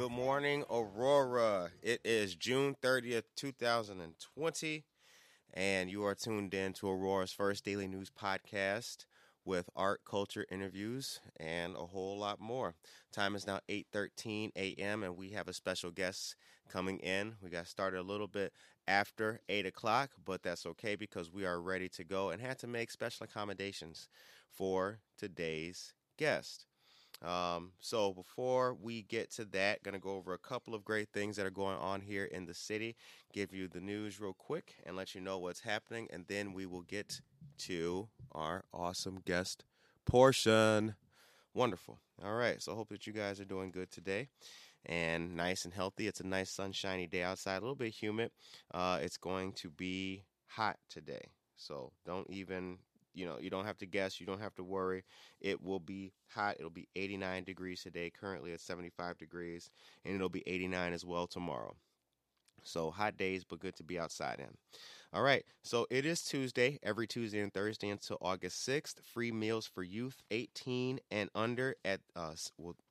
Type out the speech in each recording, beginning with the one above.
Good morning, Aurora. It is June 30th, 2020, and you are tuned in to Aurora's first daily news podcast with art, culture, interviews, and a whole lot more. Time is now 8:13 a.m., and we have a special guest coming in. We got started a little bit after 8 o'clock, but that's okay because we are ready to go and had to make special accommodations for today's guest. Um, so before we get to that, gonna go over a couple of great things that are going on here in the city, give you the news real quick, and let you know what's happening, and then we will get to our awesome guest portion. Wonderful. All right. So hope that you guys are doing good today and nice and healthy. It's a nice sunshiny day outside, a little bit humid. Uh, it's going to be hot today. So don't even, you know, you don't have to guess. You don't have to worry. It will be hot. It'll be 89 degrees today. Currently it's 75 degrees, and it'll be 89 as well tomorrow. So hot days, but good to be outside in. All right. So it is Tuesday, every Tuesday and Thursday until August 6th. Free meals for youth 18 and under at uh,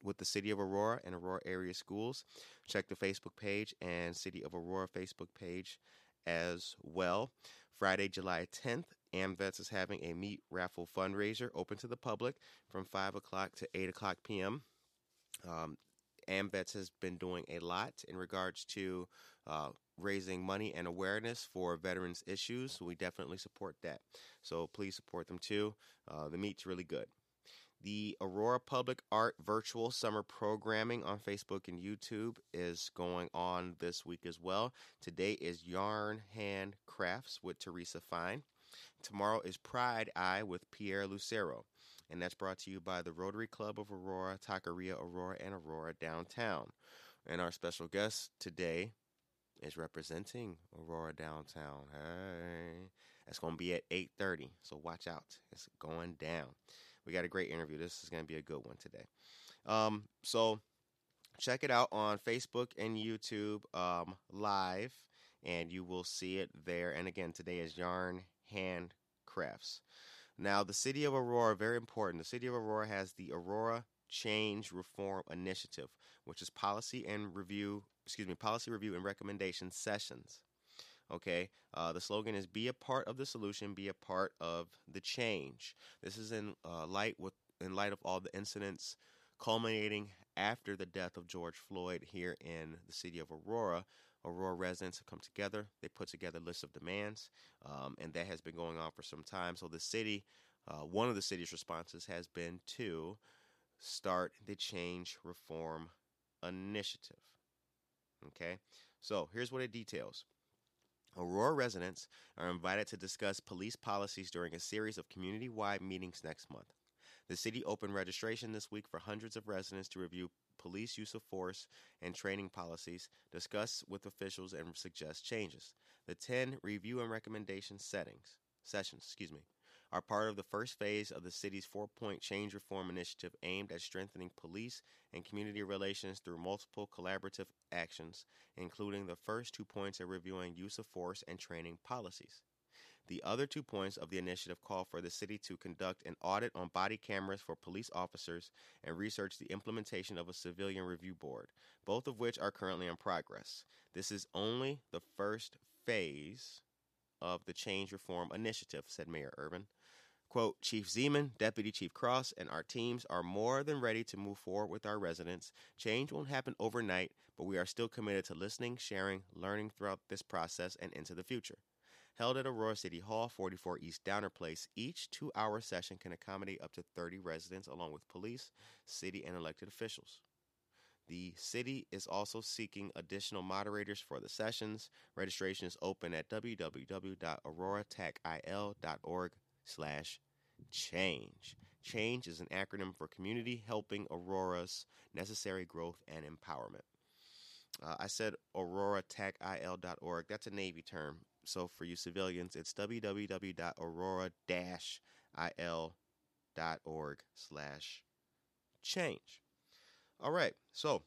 with the City of Aurora and Aurora area schools. Check the Facebook page and City of Aurora Facebook page as well. Friday, July 10th, AmVets is having a meat raffle fundraiser open to the public from 5 o'clock to 8 o'clock p.m. Um, AmVets has been doing a lot in regards to uh, raising money and awareness for veterans issues. We definitely support that. So please support them too. Uh, the meat's really good. The Aurora Public Art virtual summer programming on Facebook and YouTube is going on this week as well. Today is Yarn Hand Crafts with Teresa Fine. Tomorrow is Pride Eye with Pierre Lucero. And that's brought to you by the Rotary Club of Aurora, Taqueria Aurora, and Aurora Downtown. And our special guest today is representing Aurora Downtown. Hey, it's going to be at 8:30, so watch out. It's going down. We got a great interview. This is going to be a good one today. Um, so check it out on Facebook and YouTube um, live, and you will see it there. And again, today is Yarn Hand Crafts. Now, the city of Aurora, very important. The city of Aurora has the Aurora Change Reform Initiative, which is policy and review, excuse me, policy review and recommendation sessions. Okay, uh, the slogan is "Be a part of the solution, be a part of the change." This is in uh, light with in light of all the incidents culminating after the death of George Floyd here in the city of Aurora. Aurora residents have come together. They put together lists of demands, um, and that has been going on for some time. So the city, uh, one of the city's responses has been to start the Change Reform Initiative. Okay, so here's what it details. Aurora residents are invited to discuss police policies during a series of community wide meetings next month. The city opened registration this week for hundreds of residents to review police use of force and training policies, discuss with officials, and suggest changes. The 10 review and recommendation settings sessions, excuse me, are part of the first phase of the city's four-point change reform initiative aimed at strengthening police and community relations through multiple collaborative actions, including the first two points of reviewing use of force and training policies. The other two points of the initiative call for the city to conduct an audit on body cameras for police officers and research the implementation of a civilian review board, both of which are currently in progress. This is only the first phase of the Change Reform Initiative, said Mayor Irvin. Quote, Chief Ziman, Deputy Chief Cross, and our teams are more than ready to move forward with our residents. Change won't happen overnight, but we are still committed to listening, sharing, learning throughout this process and into the future. Held at Aurora City Hall, 44 East Downer Place, each two hour session can accommodate up to 30 residents, along with police, city, and elected officials. The city is also seeking additional moderators for the sessions. Registration is open at www.auroratechil.org slash change. Change is an acronym for Community Helping Aurora's Necessary Growth and Empowerment. Uh, I said auroratechil.org. That's a Navy term. So for you civilians, it's www.aurora-il.org slash change. All right, so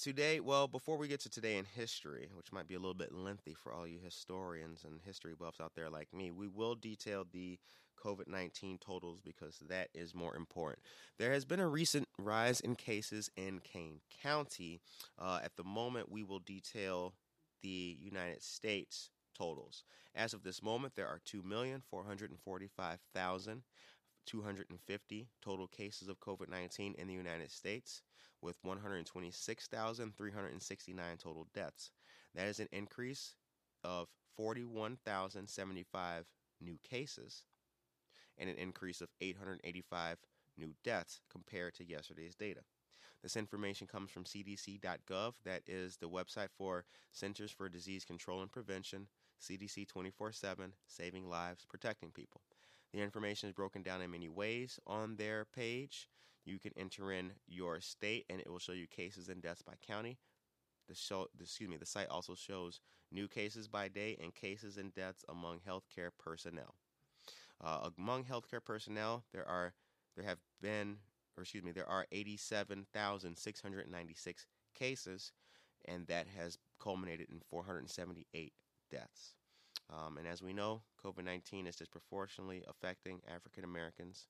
today, well, before we get to today in history, which might be a little bit lengthy for all you historians and history buffs out there like me, we will detail the COVID 19 totals because that is more important. There has been a recent rise in cases in Kane County. Uh, at the moment, we will detail the United States totals. As of this moment, there are 2,445,000. 250 total cases of COVID 19 in the United States, with 126,369 total deaths. That is an increase of 41,075 new cases and an increase of 885 new deaths compared to yesterday's data. This information comes from cdc.gov, that is the website for Centers for Disease Control and Prevention, CDC 24 7, saving lives, protecting people. The information is broken down in many ways on their page. You can enter in your state and it will show you cases and deaths by county. The show, excuse me, the site also shows new cases by day and cases and deaths among healthcare personnel. Uh, among healthcare personnel, there are there have been, or excuse me, there are 87,696 cases, and that has culminated in 478 deaths. Um, and as we know, COVID 19 is disproportionately affecting African Americans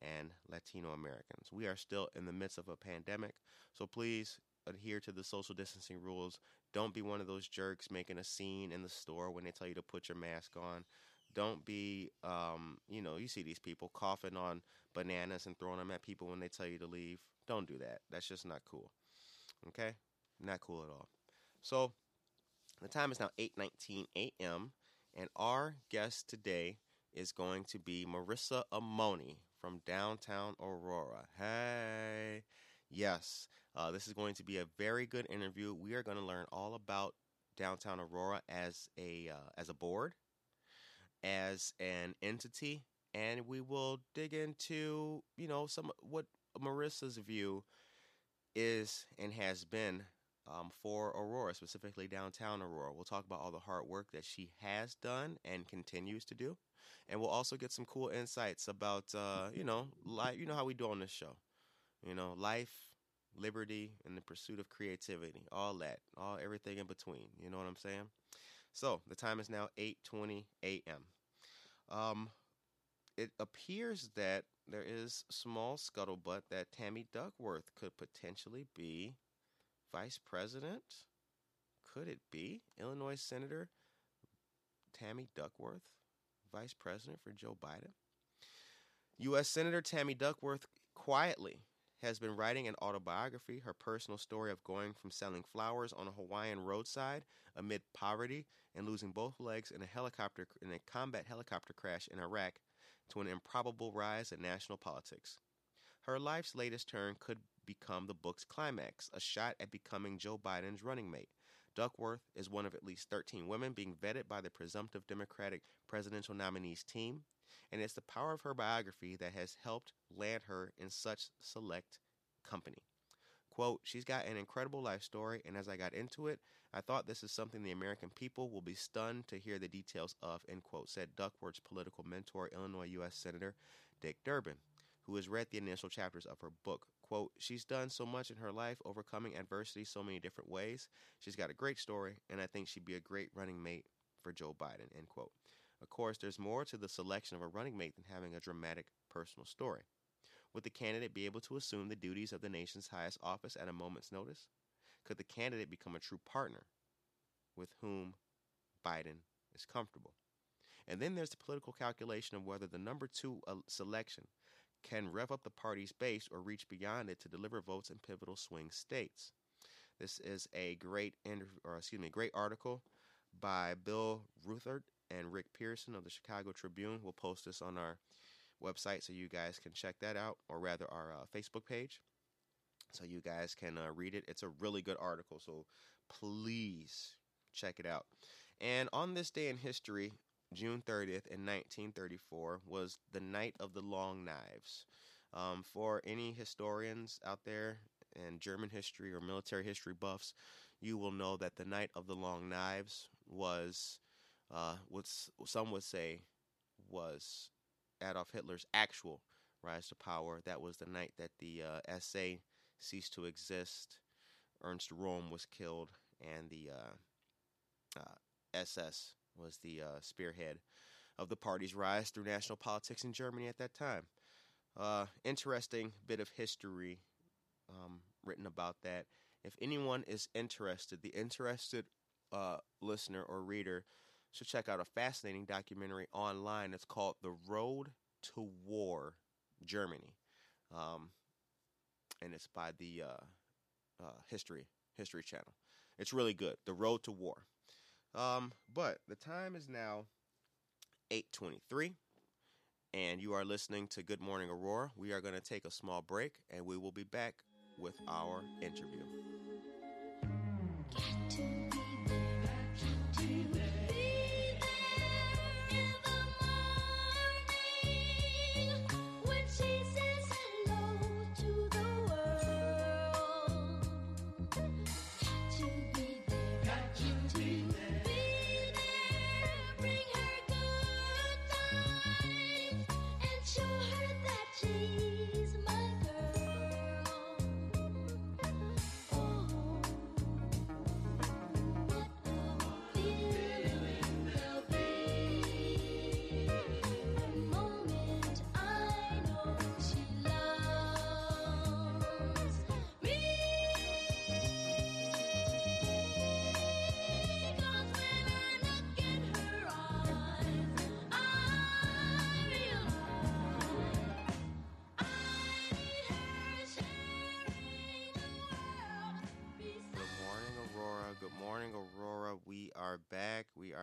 and Latino Americans. We are still in the midst of a pandemic, so please adhere to the social distancing rules. Don't be one of those jerks making a scene in the store when they tell you to put your mask on. Don't be, um, you know, you see these people coughing on bananas and throwing them at people when they tell you to leave. Don't do that. That's just not cool. Okay? Not cool at all. So, the time is now 8:19 a.m. And our guest today is going to be Marissa Amoni from downtown Aurora. Hey, yes, uh, this is going to be a very good interview. We are going to learn all about downtown Aurora as a uh, as a board, as an entity, and we will dig into you know some what Marissa's view is and has been um, for Aurora, specifically downtown Aurora. We'll talk about all the hard work that she has done and continues to do, and we'll also get some cool insights about uh, you know life. You know how we do on this show, you know life, liberty, and the pursuit of creativity. All that, all everything in between. You know what I'm saying? So the time is now 8:20 a.m. Um, it appears that there is small scuttlebutt that Tammy Duckworth could potentially be vice president? Could it be Illinois Senator Tammy Duckworth, vice president for Joe Biden? U.S. Senator Tammy Duckworth quietly has been writing an autobiography, her personal story of going from selling flowers on a Hawaiian roadside amid poverty and losing both legs in a helicopter in a combat helicopter crash in Iraq to an improbable rise in national politics. Her life's latest turn could become the book's climax, a shot at becoming Joe Biden's running mate. Duckworth is one of at least 13 women being vetted by the presumptive Democratic presidential nominees team, and it's the power of her biography that has helped land her in such select company. Quote, she's got an incredible life story, and as I got into it, I thought this is something the American people will be stunned to hear the details of, end quote, said Duckworth's political mentor, Illinois U.S. Senator Dick Durbin, who has read the initial chapters of her book, quote, she's done so much in her life, overcoming adversity so many different ways. She's got a great story, and I think she'd be a great running mate for Joe Biden, end quote. Of course, there's more to the selection of a running mate than having a dramatic personal story. Would the candidate be able to assume the duties of the nation's highest office at a moment's notice? Could the candidate become a true partner with whom Biden is comfortable? And then there's the political calculation of whether the number two uh, selection can rev up the party's base or reach beyond it to deliver votes in pivotal swing states. This is a great or excuse me, great article by Bill Ruthhart and Rick Pearson of the Chicago Tribune. We'll post this on our website so you guys can check that out, or rather our uh, Facebook page, so you guys can uh, read it. It's a really good article, so please check it out. And on this day in history, June 30th in 1934 was the Night of the Long Knives. Um, for any historians out there and German history or military history buffs, you will know that the Night of the Long Knives was uh, what some would say was Adolf Hitler's actual rise to power. That was the night that the uh, SA ceased to exist. Ernst Röhm was killed, and the uh, SS uh, was the uh, spearhead of the party's rise through national politics in Germany at that time. Uh, interesting bit of history um, written about that. If anyone is interested, the interested uh, listener or reader should check out a fascinating documentary online. It's called The Road to War Germany. Um, and it's by the uh, uh, History History Channel. It's really good. The Road to War. Um, but the time is now 8:23 and you are listening to Good Morning Aurora. We are going to take a small break and we will be back with our interview.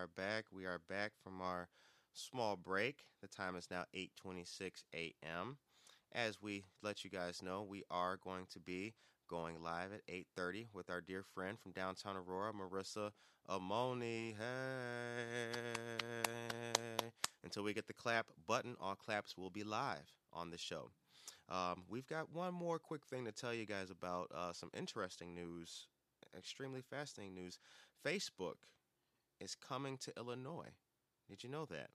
Are back. We are back from our small break. The time is now 8:26 a.m. As we let you guys know, we are going to be going live at 8:30 with our dear friend from downtown Aurora, Marissa Amoni. Hey. Until we get the clap button, all claps will be live on the show. Um, we've got one more quick thing to tell you guys about uh, some interesting news, extremely fascinating news. Facebook is coming to Illinois. Did you know that?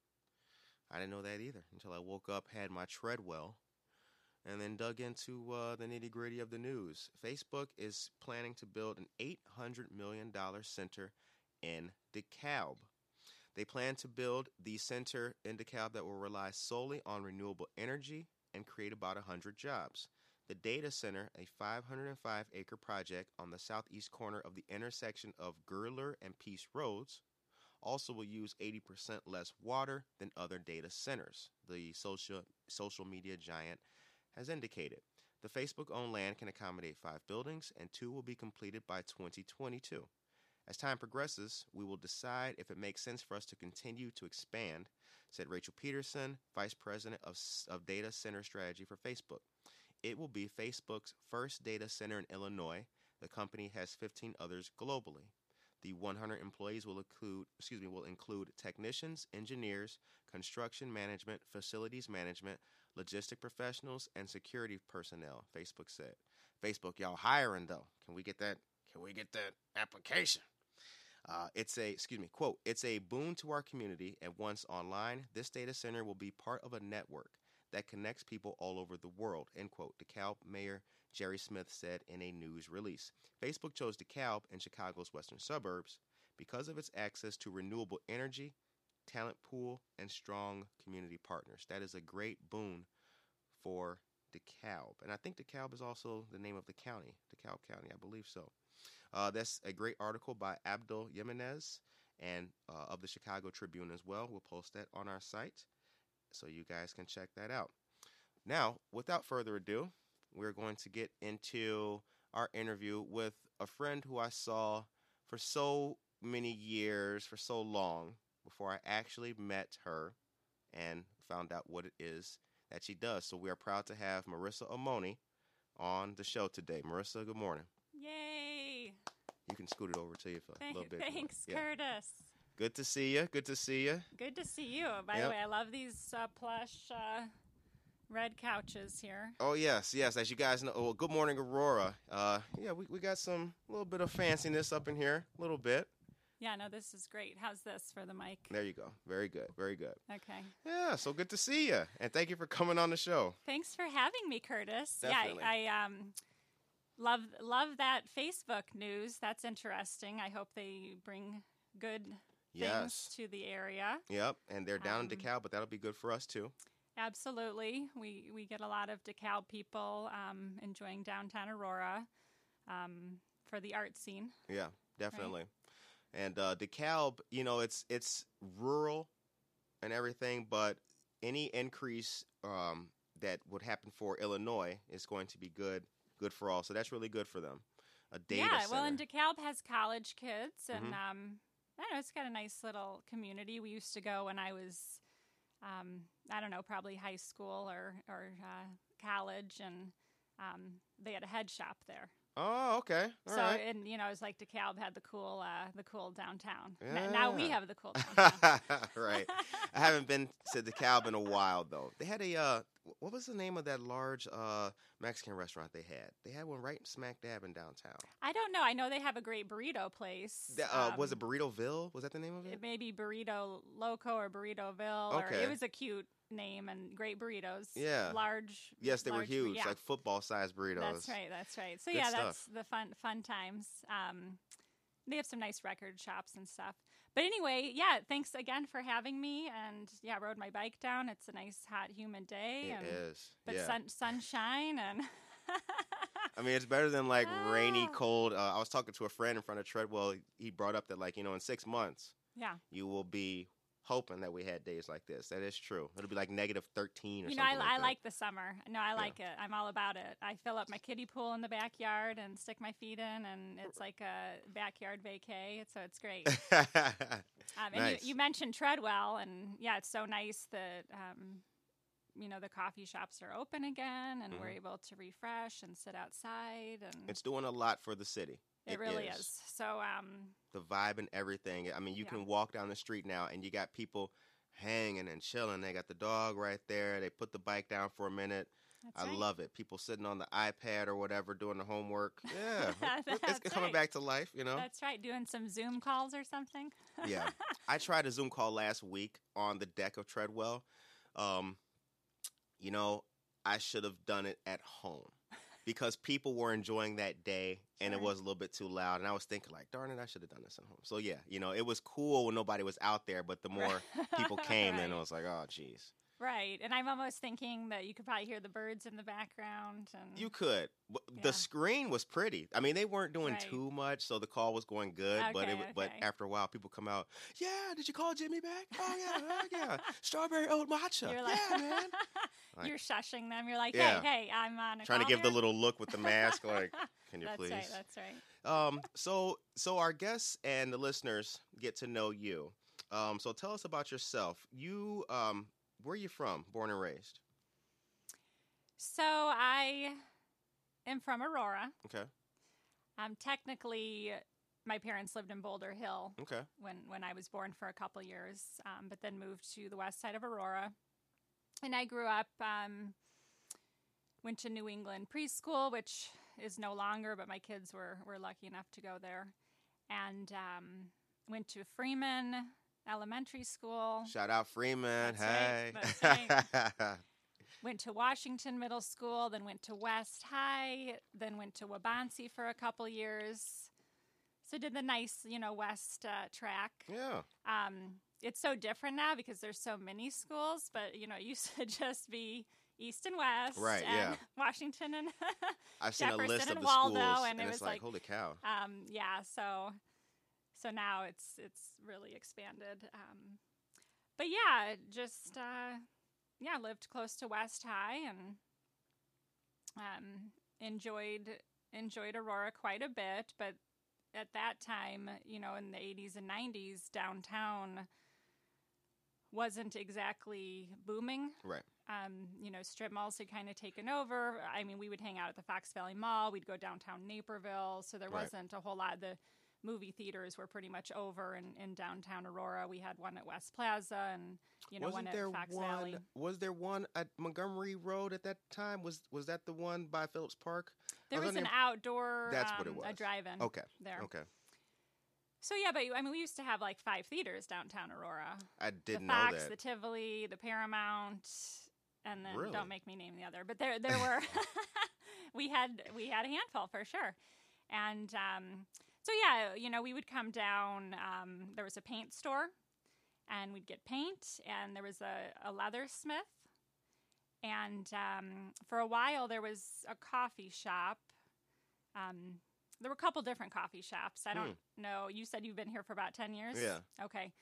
I didn't know that either until I woke up, had my Treadwell, and then dug into uh, the nitty gritty of the news. Facebook is planning to build an $800 million center in DeKalb. They plan to build the center in DeKalb that will rely solely on renewable energy and create about 100 jobs. The data center, a 505 acre project on the southeast corner of the intersection of Gurler and Peace Roads, also will use 80% less water than other data centers, the social, social media giant has indicated. The Facebook owned land can accommodate five buildings, and two will be completed by 2022. As time progresses, we will decide if it makes sense for us to continue to expand, said Rachel Peterson, Vice President of, of Data Center Strategy for Facebook. It will be Facebook's first data center in Illinois. The company has 15 others globally. The 100 employees will include, excuse me, will include technicians, engineers, construction management, facilities management, logistic professionals, and security personnel. Facebook said. Facebook, y'all hiring though? Can we get that? Can we get that application? Uh, it's a excuse me quote. It's a boon to our community, and once online, this data center will be part of a network that connects people all over the world. End quote. DeKalb Mayor Jerry Smith said in a news release. Facebook chose DeKalb in Chicago's western suburbs because of its access to renewable energy, talent pool, and strong community partners. That is a great boon for DeKalb. And I think DeKalb is also the name of the county, DeKalb County, I believe so. Uh, that's a great article by Abdul Jimenez and uh, of the Chicago Tribune as well. We'll post that on our site so you guys can check that out. Now, without further ado, we're going to get into our interview with a friend who I saw for so many years, for so long, before I actually met her and found out what it is that she does. So we are proud to have Marissa Amoni on the show today. Marissa, good morning. Yay! You can scoot it over to you for a little bit. Thanks, Yeah. Curtis. Good to see you. Good to see you. Good to see you. By Yep. the way, I love these uh, plush uh, red couches here. Oh yes, yes. As you guys know, well, good morning, Aurora. Uh, yeah, we, we got some little bit of fanciness up in here, a little bit. Yeah, no, this is great. How's this for the mic? There you go. Very good. Very good. Okay. Yeah. So good to see you, and thank you for coming on the show. Thanks for having me, Curtis. Definitely. Yeah, I, I um love love that Facebook news. That's interesting. I hope they bring good things Yes. to the area. Yep. And they're down in Um, DeKalb, but that'll be good for us too. Absolutely. We we get a lot of DeKalb people um, enjoying downtown Aurora um, for the art scene. Yeah, definitely. And uh, DeKalb, you know, it's it's rural and everything, but any increase um, that would happen for Illinois is going to be good good for all. So that's really good for them. A data yeah, center. well, and DeKalb has college kids, and Mhm. um, I don't know, it's got a nice little community. We used to go when I was, um, I don't know, probably high school or or uh, college, and um, they had a head shop there. Oh, okay. All so, right. and you know, it was like DeKalb had the cool, uh, the cool downtown. N- Now we have the cool downtown. right. I haven't been to DeKalb in a while though. They had a uh, what was the name of that large uh, Mexican restaurant they had? They had one right smack dab in downtown. I don't know. I know they have a great burrito place. The- uh, was Um, it Burritoville? Was that the name of it? It may be Burrito Loco or Burritoville. Or Okay. it was a cute name and great burritos. Yeah. Large. Yes, they were large bur- huge, Yeah. like football sized burritos. That's right. That's right. So Good yeah, stuff. that's the fun fun times. Um, they have some nice record shops and stuff. But anyway, yeah. Thanks again for having me. And yeah, rode my bike down. It's a nice, hot, humid day. It and, is. But yeah. sun, sunshine and. I mean, it's better than like rainy, cold. Uh, I was talking to a friend in front of Treadwell. He brought up that like you know, in six months, yeah. you will be hoping that we had days like this. That is true. It'll be like negative thirteen or You know, I, something. I like, like the summer. No, I like it. I'm all about it. I fill up my kiddie pool in the backyard and stick my feet in, and it's like a backyard vacay. So it's great. Um, and Nice. you, you mentioned Treadwell, and yeah, it's so nice that um, you know the coffee shops are open again, and we're Mhm. able to refresh and sit outside, and it's doing a lot for the city. it, really is. So um, The vibe and everything. I mean, you Yeah. can walk down the street now, and you got people hanging and chilling. They got the dog right there. They put the bike down for a minute. that's I right. love it. People sitting on the iPad or whatever doing the homework. Yeah, it's That's coming right. back to life. You know. That's right. Doing some Zoom calls or something. yeah. I tried a Zoom call last week on the deck of Treadwell. Um, you know, I should have done it at home because people were enjoying that day and it was a little bit too loud. And I was thinking, like, darn it, I should have done this at home. So, yeah, you know, it was cool when nobody was out there, but the more people came, then I Right. was like, oh, jeez. Right, and I'm almost thinking that you could probably hear the birds in the background. And You could. Yeah. The screen was pretty. I mean, they weren't doing Right. too much, so the call was going good. but it, Okay, but after a while, people come out. Yeah, did you call Jimmy back? Oh yeah, oh, yeah. Strawberry oat matcha. you're like, yeah, man. Like- you're shushing them. You're like, Yeah. hey, hey, I'm on a Trying to give the little look with the mask, like, can you that's please? right. That's right. Um, so so our guests and the listeners get to know you. Um, so tell us about yourself. You um, where are you from? Born and raised. So I am from Aurora. Okay. Um, technically, my parents lived in Boulder Hill Okay. when when I was born for a couple years, um, but then moved to the west side of Aurora. And I grew up, um, went to New England preschool, which is no longer, but my kids were were lucky enough to go there, and um, went to Freeman Elementary School. Shout out Freeman. That's right, hey. that's went to Washington Middle School, then went to West High, then went to Waubonsee for a couple years. So did the nice, you know, West uh, track. yeah. Um, it's so different now because there's so many schools. But you know, it used to just be East and West, Right, And yeah. Washington and I've seen a Jefferson list of and the Waldo, schools, and it it's was like, like- holy cow. um, yeah. So so now it's it's really expanded. Um, but yeah, just uh, yeah, lived close to West High and um, enjoyed enjoyed Aurora quite a bit. But at that time, you know, in the 80s and 90s, downtown wasn't exactly booming. Right. Um, you know, strip malls had kind of taken over. I mean, we would hang out at the Fox Valley Mall. We'd go downtown Naperville. So there Right. wasn't a whole lot. Of the movie theaters were pretty much over in, in downtown Aurora. We had one at West Plaza and, you know, Wasn't one there at Fox one? Valley. Was there one at Montgomery Road at that time? Was was that the one by Phillips Park? There was under- an outdoor, That's what it um, was. a drive-in Okay. there. Okay. So yeah, but I mean, we used to have like five theaters downtown Aurora. I didn't the Fox, know that. the Tivoli, the Paramount, and then Really? don't make me name the other. But there, there were we had we had a handful for sure, and um, so yeah, you know, we would come down. Um, there was a paint store, and we'd get paint, and there was a, a leather smith, and um, for a while there was a coffee shop. Um, there were a couple different coffee shops. I don't know. You said you've been here for about ten years. Yeah. Okay.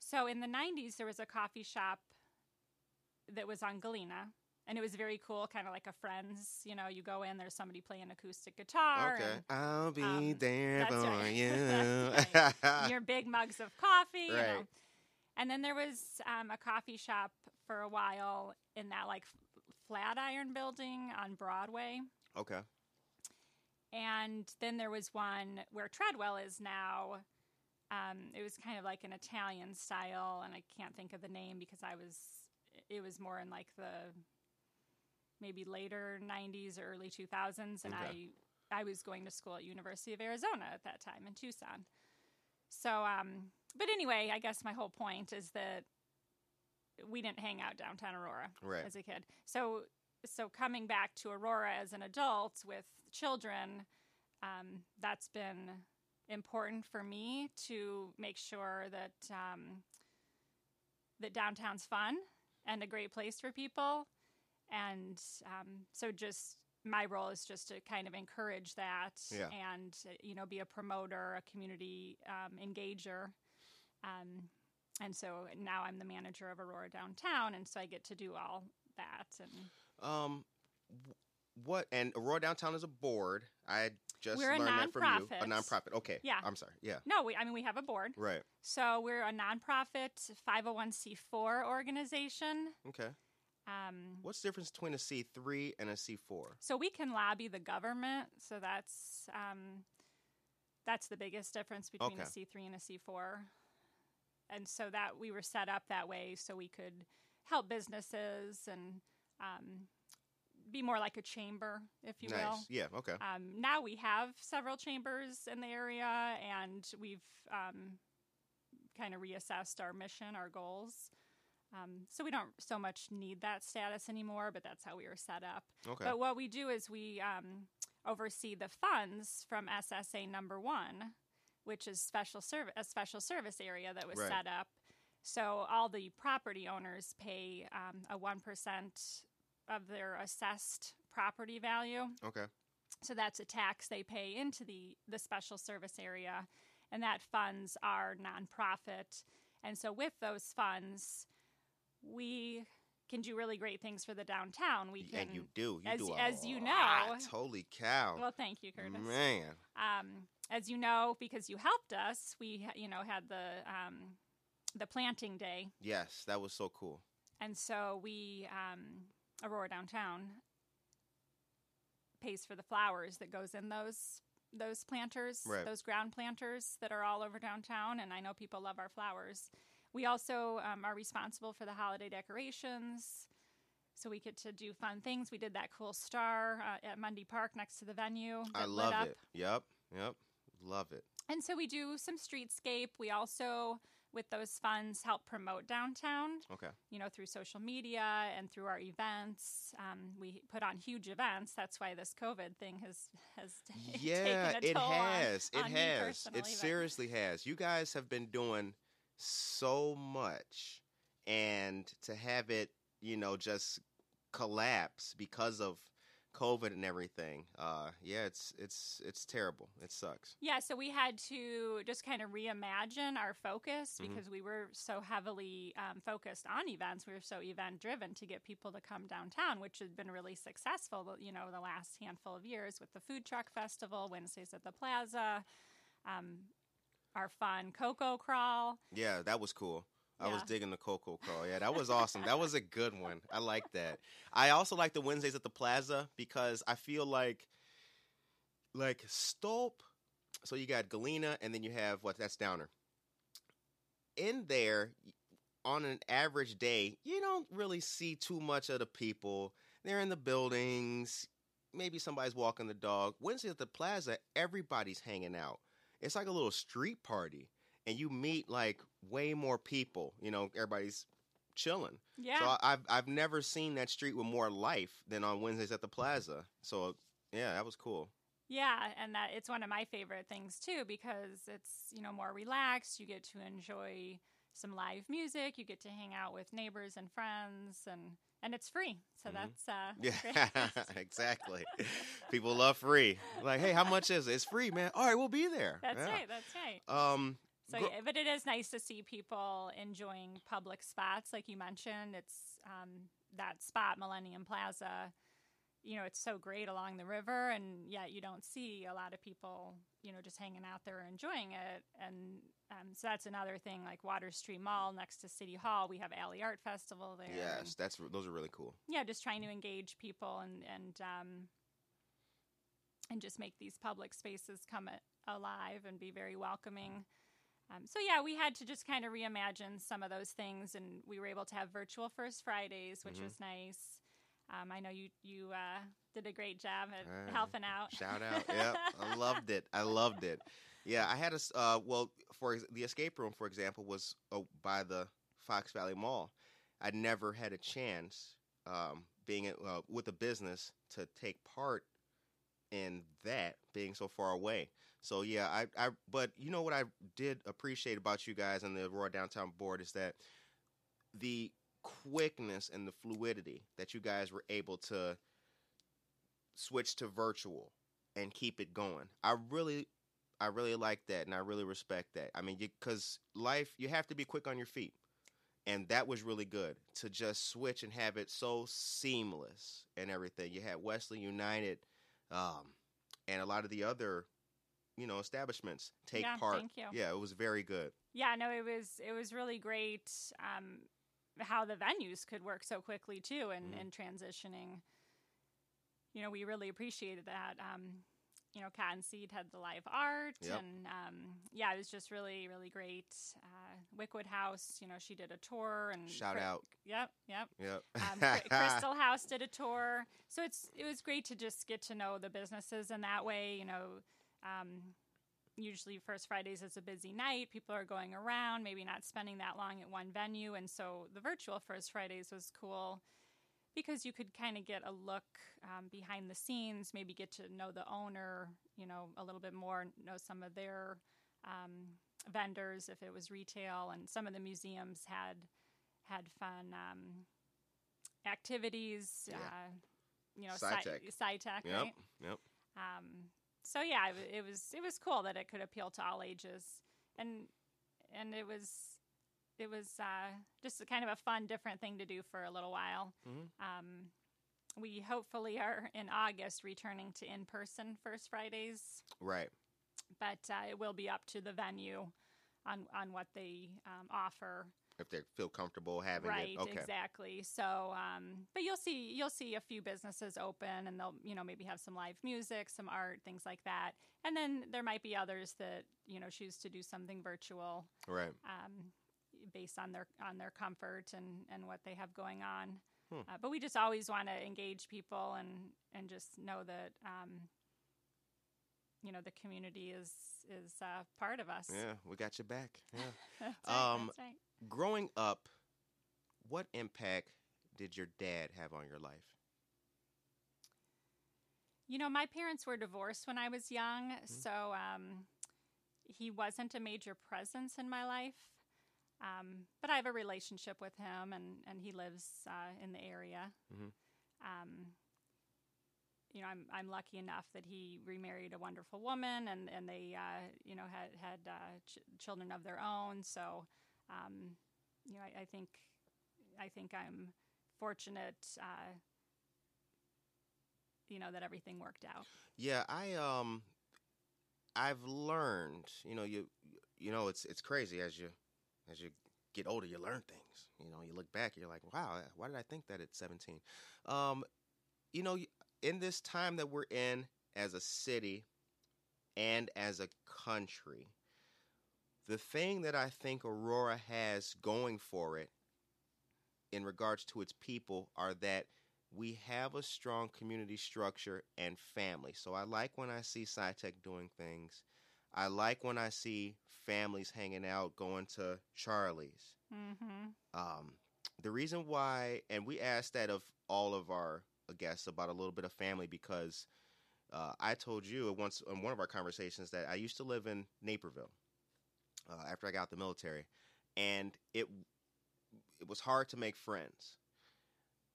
So in the 90s, there was a coffee shop that was on Galena. And it was very cool, kind of like a friend's. You know, you go in, there's somebody playing acoustic guitar. Okay. and I'll be um, there for right. you. That's your big mugs of coffee. You know. Right. And then there was um, a coffee shop for a while in that like Flatiron building on Broadway. okay. And then there was one where Treadwell is now. Um, it was kind of like an Italian style, and I can't think of the name because I was. It was more in like the maybe later '90s or early 2000s, and Okay. I I was going to school at University of Arizona at that time in Tucson. So, um, but anyway, I guess my whole point is that we didn't hang out downtown Aurora Right. as a kid. So so coming back to Aurora as an adult with children, um, that's been important for me to make sure that um, that downtown's fun and a great place for people, and um, so just my role is just to kind of encourage that Yeah. and you know be a promoter, a community um, engager. Um, and so now I'm the manager of Aurora Downtown, and so I get to do all that. And Um, what? And Aurora Downtown is a board. I just We're a learned that from you. A nonprofit. nonprofit. Okay. Yeah. I'm sorry. Yeah. no, we, I mean we have a board, Right. so we're a nonprofit 501c4 organization. Okay. Um, What's the difference between a C three and a C four? so we can lobby the government. So that's um, that's the biggest difference between a Okay. C3 and a C4. And so that we were set up that way so we could help businesses and um, be more like a chamber, if you will. Yeah. Okay. Um, now we have several chambers in the area, and we've um, kind of reassessed our mission, our goals. Um, so we don't so much need that status anymore, but that's how we were set up. Okay. But what we do is we um, oversee the funds from SSA number one, which is special service a special service area that was Right. set up. So all the property owners pay um, a one percent of their assessed property value. okay. So that's a tax they pay into the, the special service area, and that funds our nonprofit. And so with those funds, we can do really great things for the downtown. We can, and you do. You as- do as you know- lot. Holy cow. well, thank you, Curtis. Man. Um, as you know, because you helped us, we you know had the um, the planting day, Yes, that was so cool. and so we um, Aurora Downtown pays for the flowers that goes in those those planters, Right. those ground planters that are all over downtown. And I know people love our flowers. We also um, are responsible for the holiday decorations. So we get to do fun things. We did that cool star uh, at Mundy Park next to the venue. I love it. Yep. Yep. Love it. And so we do some streetscape. We also, with those funds, help promote downtown, Okay. you know, through social media and through our events. Um, we put on huge events. That's why this COVID thing has has Yeah, taken a it toll on- has. it on has. It but- seriously has. You guys have been doing so much and to have it, you know, just collapse because of COVID and everything. Uh, yeah, it's it's it's terrible. It sucks. Yeah, so we had to just kind of reimagine our focus Mhm. because we were so heavily um, focused on events. We were so event driven to get people to come downtown, which has been really successful. You know, the last handful of years with the food truck festival, Wednesdays at the Plaza, um, our fun Cocoa Crawl. Yeah, that was cool. I was digging the Cocoa Crawl. Yeah, that was awesome. that was a good one. I like that. I also like the Wednesdays at the Plaza because I feel like like Stolp. So you got Galena and then you have what that's Downer. In there on an average day, you don't really see too much of the people. They're in the buildings. Maybe somebody's walking the dog. Wednesday at the Plaza, everybody's hanging out. It's like a little street party and you meet like way more people. You know, everybody's chilling. Yeah. So I, I've I've never seen that street with more life than on Wednesdays at the Plaza. So yeah, that was cool. Yeah, and that it's one of my favorite things too because it's you know more relaxed. You get to enjoy some live music. You get to hang out with neighbors and friends, and and it's free. So Mhm. that's uh, Yeah, exactly. People love free. Like, hey, how much is it? It's free, man. All right, we'll be there. that's Yeah. right. That's right. Um, So, gro- yeah, but it is nice to see people enjoying public spots, like you mentioned. It's um, that spot, Millennium Plaza. You know, it's so great along the river, and yet you don't see a lot of people, you know, just hanging out there enjoying it. And um, so that's another thing. Like Water Street Mall next to City Hall, we have Alley Art Festival there. yes, and, that's those are really cool. yeah, just trying to engage people and and um, and just make these public spaces come alive and be very welcoming. Um, so yeah, we had to just kind of reimagine some of those things, and we were able to have virtual First Fridays, which Mhm. was nice. Um, I know you you uh, did a great job at Ah, helping out. Shout out. yeah, I loved it. I loved it. Yeah, I had a uh well for the escape room for example was uh, by the Fox Valley Mall. I never had a chance um being uh, with a business to take part in that being so far away. So yeah, I I but you know what I did appreciate about you guys and the Aurora Downtown Board is that the quickness and the fluidity that you guys were able to switch to virtual and keep it going. I really I really like that and I really respect that. I mean, cuz life you have to be quick on your feet. And that was really good to just switch and have it so seamless and everything. You had Wesley United um and a lot of the other you know establishments take Yeah, part. thank you. Yeah, it was very good. Yeah, no, it was it was really great um, how the venues could work so quickly too, and Mhm. and transitioning. You know, we really appreciated that. Um, you know, Cat and Seed had the live art, Yep. and um, yeah, it was just really really great. Uh, Wickwood House, you know, she did a tour and Shout Cri- out. Yep, yep. Yep. Um, Crystal House did a tour, so it's it was great to just get to know the businesses in that way. You know, um, usually First Fridays is a busy night. People are going around, maybe not spending that long at one venue, and so the virtual First Fridays was cool because you could kind of get a look um, behind the scenes, maybe get to know the owner, you know, a little bit more, know some of their um, vendors if it was retail, and some of the museums had had fun um, activities. Yeah. Uh, you know, SciTech. sci- SciTech, Yep. right? Yep. Um, so yeah, it, it was it was cool that it could appeal to all ages, and and it was it was uh, just a kind of a fun, different thing to do for a little while. Mhm. Um, we hopefully are in August returning to in person First Fridays, Right. but uh, it will be up to the venue on on what they um, offer. If they feel comfortable having right it. Okay. exactly so um but you'll see you'll see a few businesses open and they'll you know maybe have some live music some art things like that and then there might be others that you know choose to do something virtual Right. um based on their on their comfort and and what they have going on Hmm. uh, but we just always want to engage people and and just know that um you know the community is is uh, part of us Yeah, we got your back. Yeah. that's right, Um, that's right. Growing up, what impact did your dad have on your life? You know, my parents were divorced when I was young, Mm-hmm. so um, he wasn't a major presence in my life. Um, but I have a relationship with him, and and he lives uh, in the area. Mhm. Um, you know, I'm I'm lucky enough that he remarried a wonderful woman, and and they uh, you know had had uh, ch- children of their own. So, um, you know, I, I think I think I'm fortunate. Uh, you know that everything worked out. Yeah, I um, I've learned. You know, you you know, it's it's crazy as you as you get older, you learn things. You know, you look back, you're like, wow, why did I think that at 17? Um, you know, in this time that we're in as a city and as a country, the thing that I think Aurora has going for it in regards to its people are that we have a strong community structure and family. So I like when I see SciTech doing things. I like when I see families hanging out, going to Charlie's. Mm-hmm. Um, the reason why, and we asked that of all of our guests about a little bit of family because uh, I told you once in one of our conversations that I used to live in Naperville uh, after I got out the military, and it it was hard to make friends.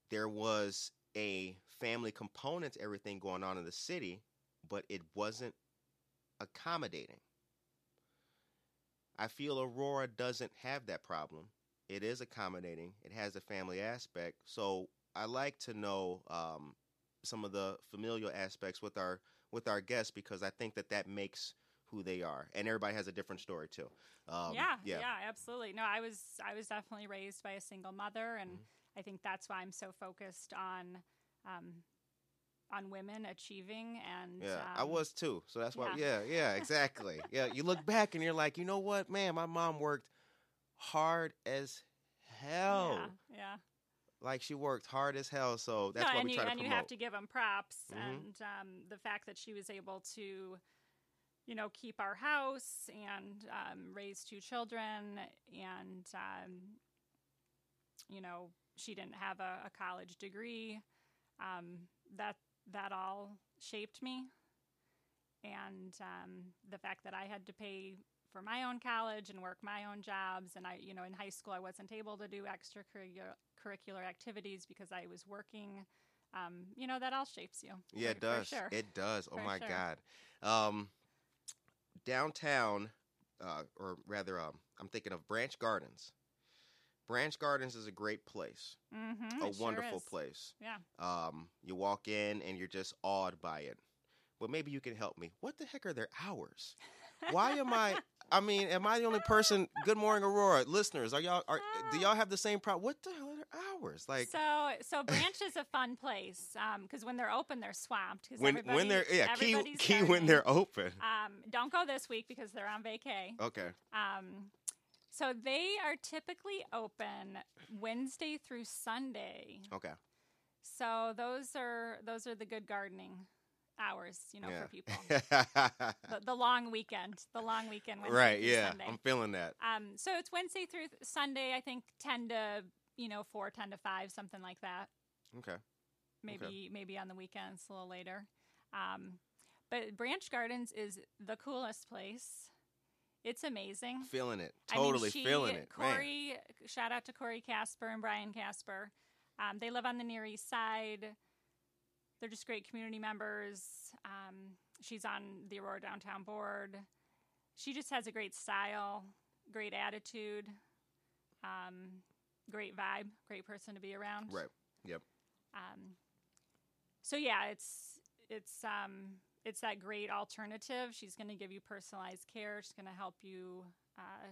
There was a family component to everything going on in the city, but it wasn't accommodating. I feel Aurora doesn't have that problem. It is accommodating. It has a family aspect. So I like to know um, some of the familial aspects with our with our guests because I think that that makes who they are, and everybody has a different story too. Um, yeah, yeah, absolutely. No, I was I was definitely raised by a single mother, and Mhm. I think that's why I'm so focused on um, on women achieving. And Yeah, I um, was too. So that's why. Yeah, yeah, exactly. yeah, you look back and you're like, you know what, man, my mom worked hard as hell. Yeah, yeah. Like she worked hard as hell. So that's no, why and we you try to and promote. you have to give them props, Mhm. and um, the fact that she was able to, you know, keep our house and um, raise two children, and um, you know, she didn't have a, a college degree. Um, that that all shaped me, and um, the fact that I had to pay for my own college and work my own jobs, and I, you know, in high school I wasn't able to do extracurricular activities because I was working. Um, you know, that all shapes you. Yeah, for- it does. Sure. It does. Oh For my sure. god. Um, downtown, uh, or rather, um, I'm thinking of Branch Gardens. Branch Gardens is a great place, mm-hmm, a wonderful place. Yeah. Um, you walk in and you're just awed by it. But maybe you can help me. What the heck are their hours? Why am I? I mean, am I the only person? Good morning, Aurora listeners. Are y'all? Are do y'all have the same problem? What the hell are their hours? Like so, so Branch is a fun place because when they're open, they're swamped. when when they're yeah key key when they're open. Um, don't go this week because they're on vacay. Okay. Um, so they are typically open Wednesday through Sunday. Okay. So those are those are the good gardening hours, you know, yeah. for people. the, the long weekend, the long weekend. Wednesday right. Yeah. Sunday. I'm feeling that. Um, so it's Wednesday through th- Sunday. I think ten to you know four, ten to five, something like that. Okay. Maybe maybe on the weekends a little later. Um, but Branch Gardens is the coolest place. It's amazing. Feeling it. I mean, Totally she- feeling it. Man. Corey, shout out to Corey Casper and Brian Casper. Um, they live on the Near East Side. They're just great community members. Um, she's on the Aurora Downtown Board. She just has a great style, great attitude, um, great vibe, great person to be around. Right. Yep. Um, so yeah, it's it's um, it's that great alternative. She's going to give you personalized care. She's going to help you uh,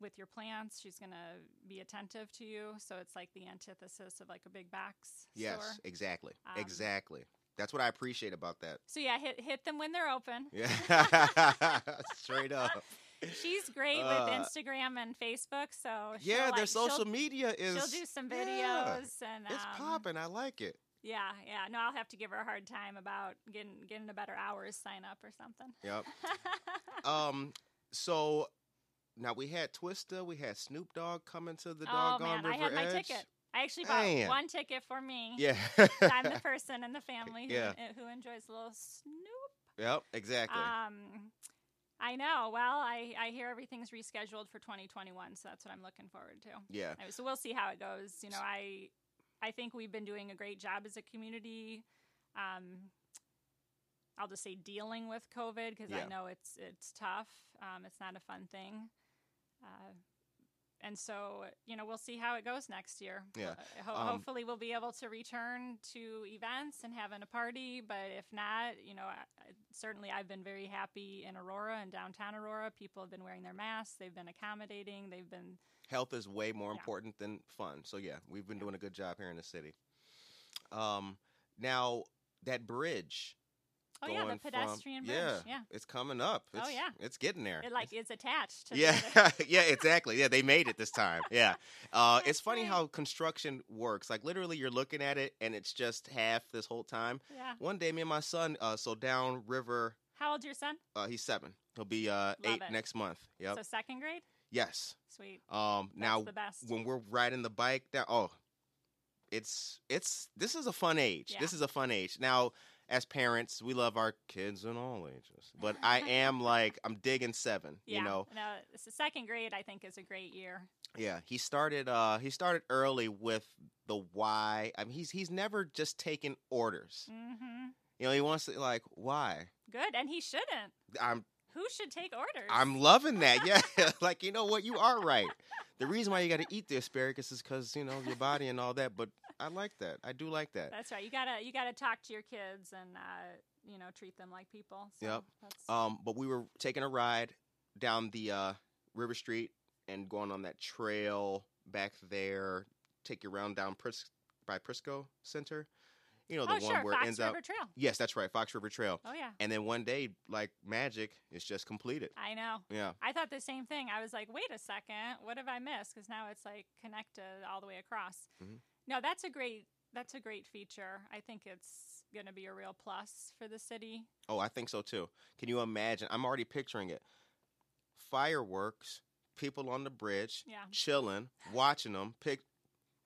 with your plants. She's going to be attentive to you. So it's like the antithesis of like a big box Yes. store. Exactly. Um, exactly. That's what I appreciate about that. So yeah, hit hit them when they're open. Yeah. Straight up. She's great Uh, with Instagram and Facebook. So Yeah, their social media is. she'll do some yeah, videos and It's um, popping. I like it. Yeah, yeah. No, I'll have to give her a hard time about getting getting a better hours sign up or something. Yep. Um. So now we had Twista. We had Snoop Dogg coming to the oh doggone man, I River had my Edge. ticket. I actually bought one ticket for me. Yeah. I'm the person in the family who, Yeah. who enjoys a little Snoop. Yep. Exactly. Um, I know. Well, I, I hear everything's rescheduled for 2021, so that's what I'm looking forward to. Yeah. Anyway, so we'll see how it goes. You know, I I think we've been doing a great job as a community. Um, I'll just say dealing with COVID because Yeah. I know it's it's tough. Um, it's not a fun thing. Uh, and so, you know, we'll see how it goes next year. Yeah. Uh, ho- Um, hopefully, we'll be able to return to events and having a party. But if not, you know, I, I- certainly I've been very happy in Aurora and downtown Aurora. People have been wearing their masks. They've been accommodating. They've been Health is way more Yeah. important than fun. So yeah, we've been doing a good job here in the city. Um, now that bridge. Oh yeah, the going from- pedestrian bridge. Yeah, Yeah. it's coming up. Oh, It's, yeah. it's getting there. It like is attached to yeah, yeah, exactly. Yeah, they made it this time. Yeah, uh, it's funny how construction works. Like literally, you're looking at it and it's just half this whole time. yeah. One day, me and my son, uh, so down river, How old's your son? uh, he's seven. He'll be uh, eight it. next month. Yep. So second grade. yes. Sweet. Um. That's now, the best. when we're riding the bike down, oh, it's it's this is a fun age. Yeah. This is a fun age. Now, as parents, we love our kids in all ages, but I am like I'm digging seven. yeah. You know, No, it's the second grade. I think is a great year. Yeah, he started. Uh, he started early with the why. I mean, he's he's never just taken orders. hmm You know, he wants to like why. Good, and he shouldn't. I'm Who should take orders? I'm loving that. Yeah, like you know what, you are right. The reason why you got to eat the asparagus is because you know your body and all that. But I like that. I do like that. That's right. You gotta you gotta talk to your kids and uh, you know treat them like people. So Yep. That's, Um, but we were taking a ride down the uh, River Street and going on that trail back there. Take you around down Pris- by Prisco Center. You know the oh one sure, where Fox it ends River out. Trail. Yes, that's right, Fox River Trail. Oh yeah, And then one day, like magic, it's just completed. I know. Yeah. I thought the same thing. I was like, wait a second, what have I missed? Because now it's like connected all the way across. Mhm. No, that's a great that's a great feature. I think it's going to be a real plus for the city. Oh, I think so too. Can you imagine? I'm already picturing it. Fireworks, people on the bridge, Yeah. chilling, watching them. Pick.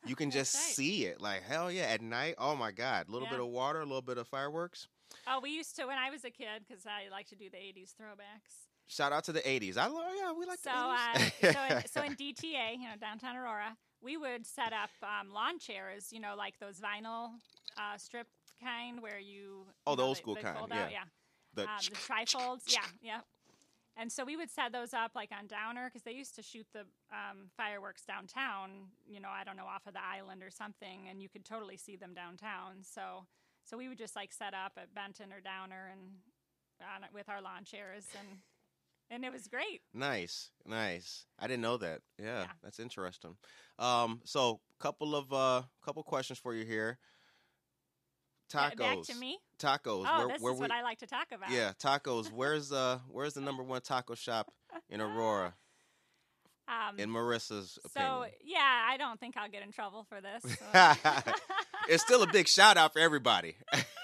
You can just right. see it. Like hell yeah! At night, oh my god! A little bit of water, a little bit of fireworks. Oh, we used to when I was a kid because I like to do the '80s throwbacks. Shout out to the '80s. I love. Yeah, we like so, the uh, so, in, so in DTA, you know, downtown Aurora, we would set up um, lawn chairs. You know, like those vinyl uh, strip kind where you. Oh, you the know, old school kind, fold yeah. Out, yeah. the, um, the trifolds. Yeah, yeah. And so we would set those up like on Downer because they used to shoot the um, fireworks downtown. You know, I don't know off of the island or something, and you could totally see them downtown. So, so we would just like set up at Benton or Downer and on it with our lawn chairs, and and it was great. Nice, nice. I didn't know that. Yeah, Yeah. that's interesting. Um, so couple of uh, couple questions for you here. Tacos. Back to me. Tacos. Oh, where, this where is we, what I like to talk about. Yeah, tacos. Where's uh, where's the number one taco shop in Aurora? Um, In Marissa's so opinion, yeah, I don't think I'll get in trouble for this. so- it's still a big shout out for everybody.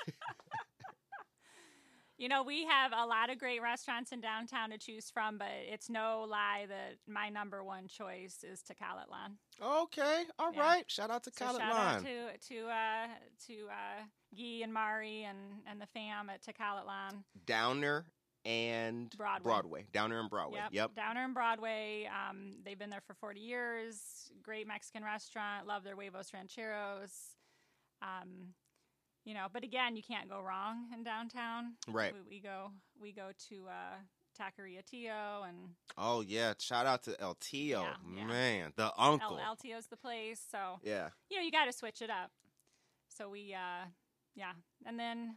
You know, we have a lot of great restaurants in downtown to choose from, but it's no lie that my number one choice is to Tekalatlan. okay, all Yeah. right. Shout out to So Khaled shout out to to uh, to uh, Guy and Mari and, and the fam at Tekalatlan. Downer and Broadway. Downer and Broadway. Yep. Downer and Broadway. Um, they've been there for 40 years. Great Mexican restaurant. Love their huevos rancheros. Um, you know, but again, you can't go wrong in downtown. Right. We, we go we go to uh, Taqueria Tio and Oh yeah. Shout out to El Tio. Yeah, yeah. Man, the uncle. El, El Tio's the place. So yeah. you know, you got to switch it up. So we, uh, yeah, and then.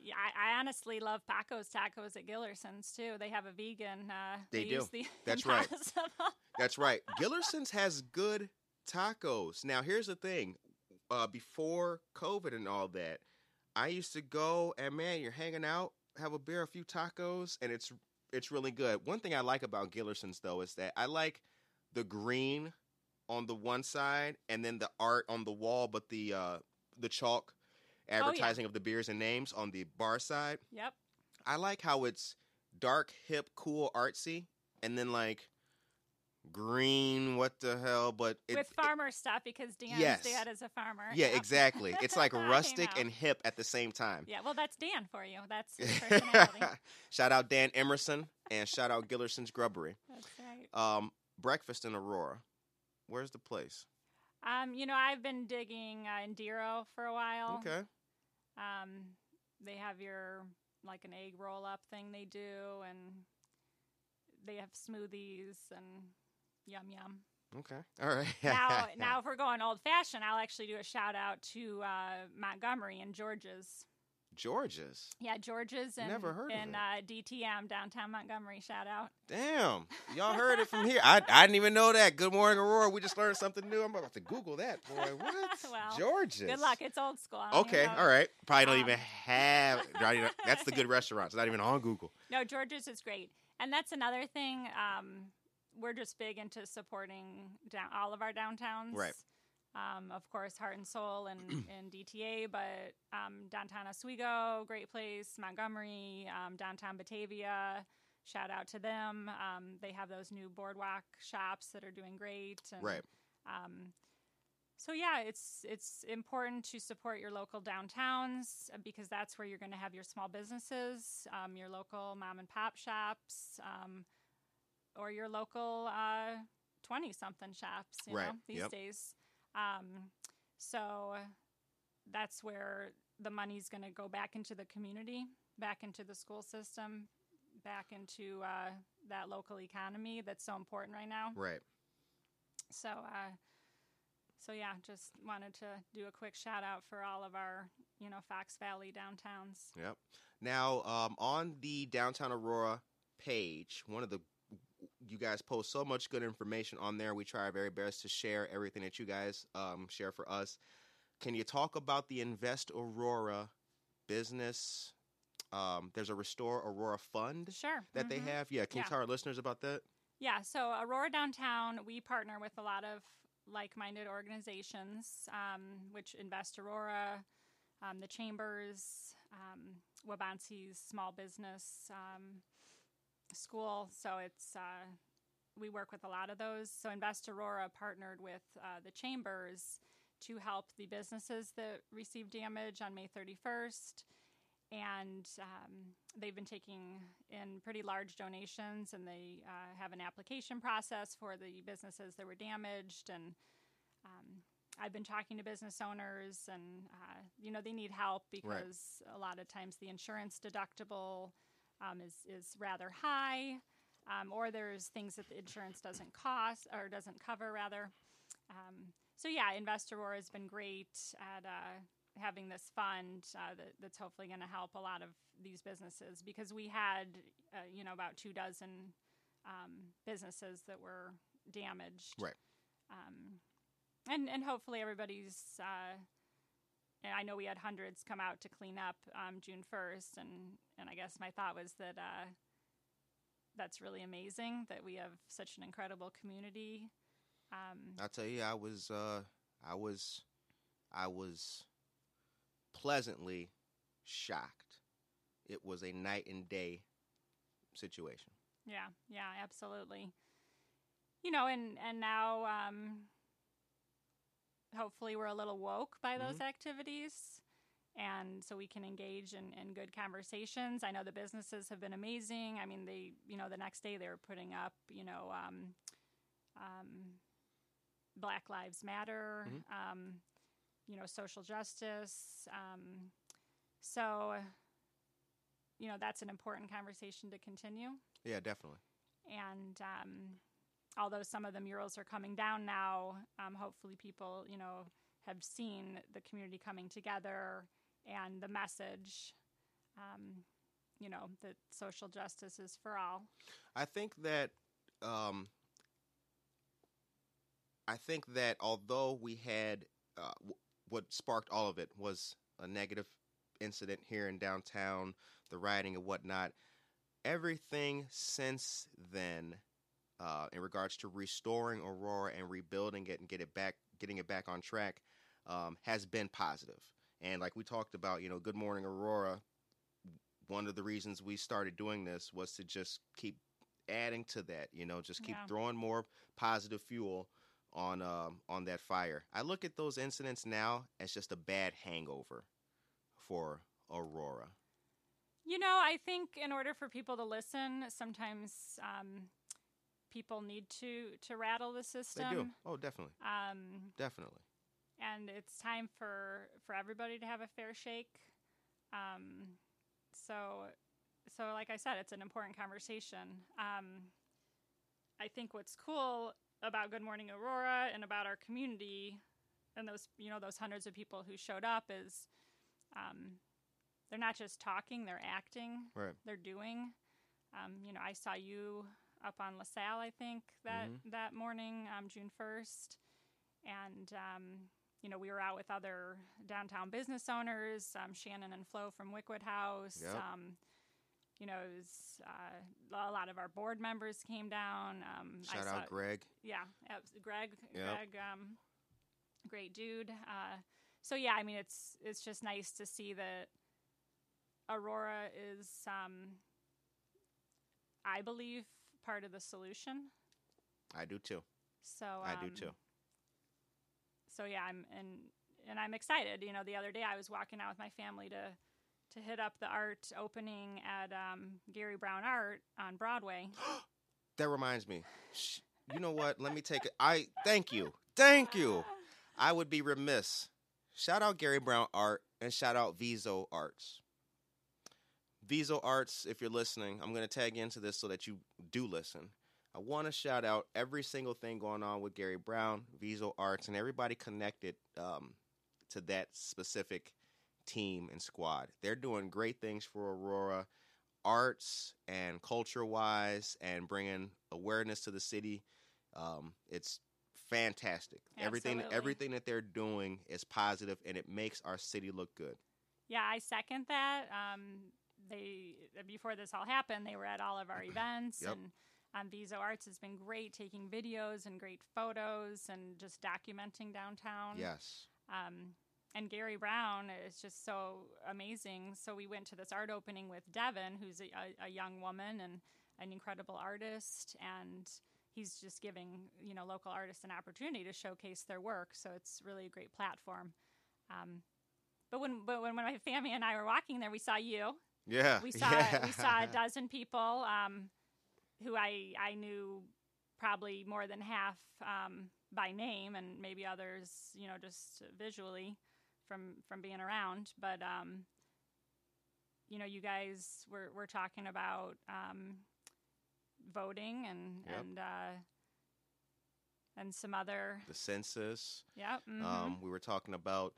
Yeah, I, I honestly love Paco's tacos at Gillerson's too. They have a vegan. Uh, They do. the That's right. That's right. Gillerson's has good tacos. Now, here's the thing. Uh, before COVID and all that, I used to go and man, you're hanging out, have a beer, a few tacos, and it's it's really good. One thing I like about Gillerson's though is that I like the green on the one side and then the art on the wall, but the uh, the chalk advertising of the beers and names on the bar side. Yep. I like how it's dark, hip, cool, artsy, and then like green. What the hell? But it, with farmer stuff because Dan's Yes. dad is a farmer. yeah, Yep. exactly. It's like rustic and hip at the same time. Yeah, well, that's Dan for you. That's shout out Dan Emerson and shout out Gillerson's Grubbery. that's right. Um, breakfast in Aurora. Where's the place? Um, you know, I've been digging uh, Endiro for a while. Okay. Um, they have your like an egg roll up thing they do, and they have smoothies and yum yum. Okay. All right. now, now if we're going old fashioned, I'll actually do a shout out to uh, Montgomery and George's. George's. Yeah, George's and Never heard of it. uh, DTM downtown Montgomery. Shout out. Damn. Y'all heard it from here. I, I didn't even know that. Good morning, Aurora. We just learned something new. I'm about to Google that, boy. What? Well, George's. Good luck. It's old school. I don't even Okay. All right. Probably don't Um, even have. That's the good restaurant. It's not even on Google. No, George's is great, and that's another thing. Um, we're just big into supporting down, all of our downtowns. Right. Um, of course, Heart and Soul and, and DTA, but um, downtown Oswego, great place. Montgomery, um, downtown Batavia. Shout out to them. Um, they have those new boardwalk shops that are doing great. And, Right. Um, so yeah, it's it's important to support your local downtowns uh, because that's where you're going to have your small businesses, um, your local mom and pop shops, um, or your local twenty something shops. You Right, know these yep. days. Um, so that's where the money's going to go back into the community, back into the school system, back into uh, that local economy that's so important right now. Right. So, uh, so yeah, just wanted to do a quick shout out for all of our, you know, Fox Valley downtowns. Yep. Now, um, on the downtown Aurora page, one of the you guys post so much good information on there. We try our very best to share everything that you guys um, share for us. Can you talk about the Invest Aurora business? Um, there's a Restore Aurora fund Sure. that they mhm. have. Yeah, can Yeah. you tell our listeners about that? Yeah, so Aurora Downtown, we partner with a lot of like minded organizations, um, which Invest Aurora, um, the Chambers, um, Waubonsee's Small Business um, School. So it's, uh, we work with a lot of those. So Invest Aurora partnered with uh, the Chambers to help the businesses that received damage on May 31st and um, they've been taking in pretty large donations and they uh, have an application process for the businesses that were damaged and um, i've been talking to business owners and uh, you know they need help because a lot of times the insurance deductible um, is, is rather high um, or there's things that the insurance doesn't cost or doesn't cover rather um, so yeah invest aurora has been great at uh, having this fund uh, that, that's hopefully going to help a lot of these businesses because we had uh, you know about two dozen um, businesses that were damaged Right. um, and and hopefully everybody's uh, and I know we had hundreds come out to clean up um, June first and and I guess my thought was that uh, that's really amazing that we have such an incredible community um, I'll tell you, I was, uh, I was, I was pleasantly shocked. It was a night and day situation. Yeah, yeah, absolutely. You know, and and now um hopefully we're a little woke by those activities and so we can engage in, in good conversations. I know the businesses have been amazing. I mean, they, you know, the next day they were putting up, you know, um, um, Black Lives Matter, um, you know, social justice. Um, so, you know, that's an important conversation to continue Yeah, definitely. and um, although some of the murals are coming down now, um, hopefully people, you know, have seen the community coming together and the message, um, you know, that social justice is for all. I think that um, I think that although we had uh, w- what sparked all of it was a negative incident here in downtown, the rioting and whatnot. Everything since then, uh, in regards to restoring Aurora and rebuilding it and get it back, getting it back on track, um, has been positive. And like we talked about, you know, Good Morning Aurora. One of the reasons we started doing this was to just keep adding to that. You know, just keep Yeah. throwing more positive fuel on um, on that fire. I look at those incidents now as just a bad hangover for Aurora. You know, I think in order for people to listen, sometimes um, people need to to rattle the system. They do. Oh, definitely, Um, definitely. and it's time for for everybody to have a fair shake. Um, so, so like I said, it's an important conversation. Um, I think what's cool about Good Morning Aurora and about our community and those you know those hundreds of people who showed up is um, they're not just talking; they're acting. Right. They're doing. Um, you know, I saw you up on LaSalle, I think that Mhm. that morning, um, June first, and um, you know we were out with other downtown business owners, um, Shannon and Flo from Wyckwood House. Yep. Um, you know, it was, uh, a lot of our board members came down. Um, I Shout saw- out Greg. yeah, Greg. Yep. Greg, um, great dude. Uh, so yeah, I mean, it's it's just nice to see that Aurora is, um, I believe, part of the solution. I do too. So I do um, too. So yeah, I'm and and I'm excited. You know, the other day I was walking out with my family to to hit up the art opening at um, Gary Brown Art on Broadway. That reminds me. You know what? Let me take it. I thank you. Thank you. I would be remiss. Shout out Gary Brown Art and shout out Viso Arts. Viso Arts, if you're listening, I'm going to tag into this so that you do listen. I want to shout out every single thing going on with Gary Brown, Viso Arts, and everybody connected um, to that specific team and squad. They're doing great things for Aurora, arts and culture wise, and bringing awareness to the city. Um, it's fantastic. Everything, everything that they're doing is positive, and it makes our city look good. Yeah, I second that. Um, they before this all happened, they were at all of our events, Yep. and um, Viso Arts has been great, taking videos and great photos, and just documenting downtown. Yes. Um, and Gary Brown is just so amazing. So we went to this art opening with Devin, who's a, a, a young woman and an incredible artist, and he's just giving you know local artists an opportunity to showcase their work. So it's really a great platform. Um, but when but when my family and I were walking there, we saw you. Yeah. We saw yeah. we saw a dozen people um, who I I knew probably more than half um, by name, and maybe others you know just visually from from being around. But um, you know, you guys were were talking about um, voting and Yep. and uh, and some other the census. yeah. Um, we were talking about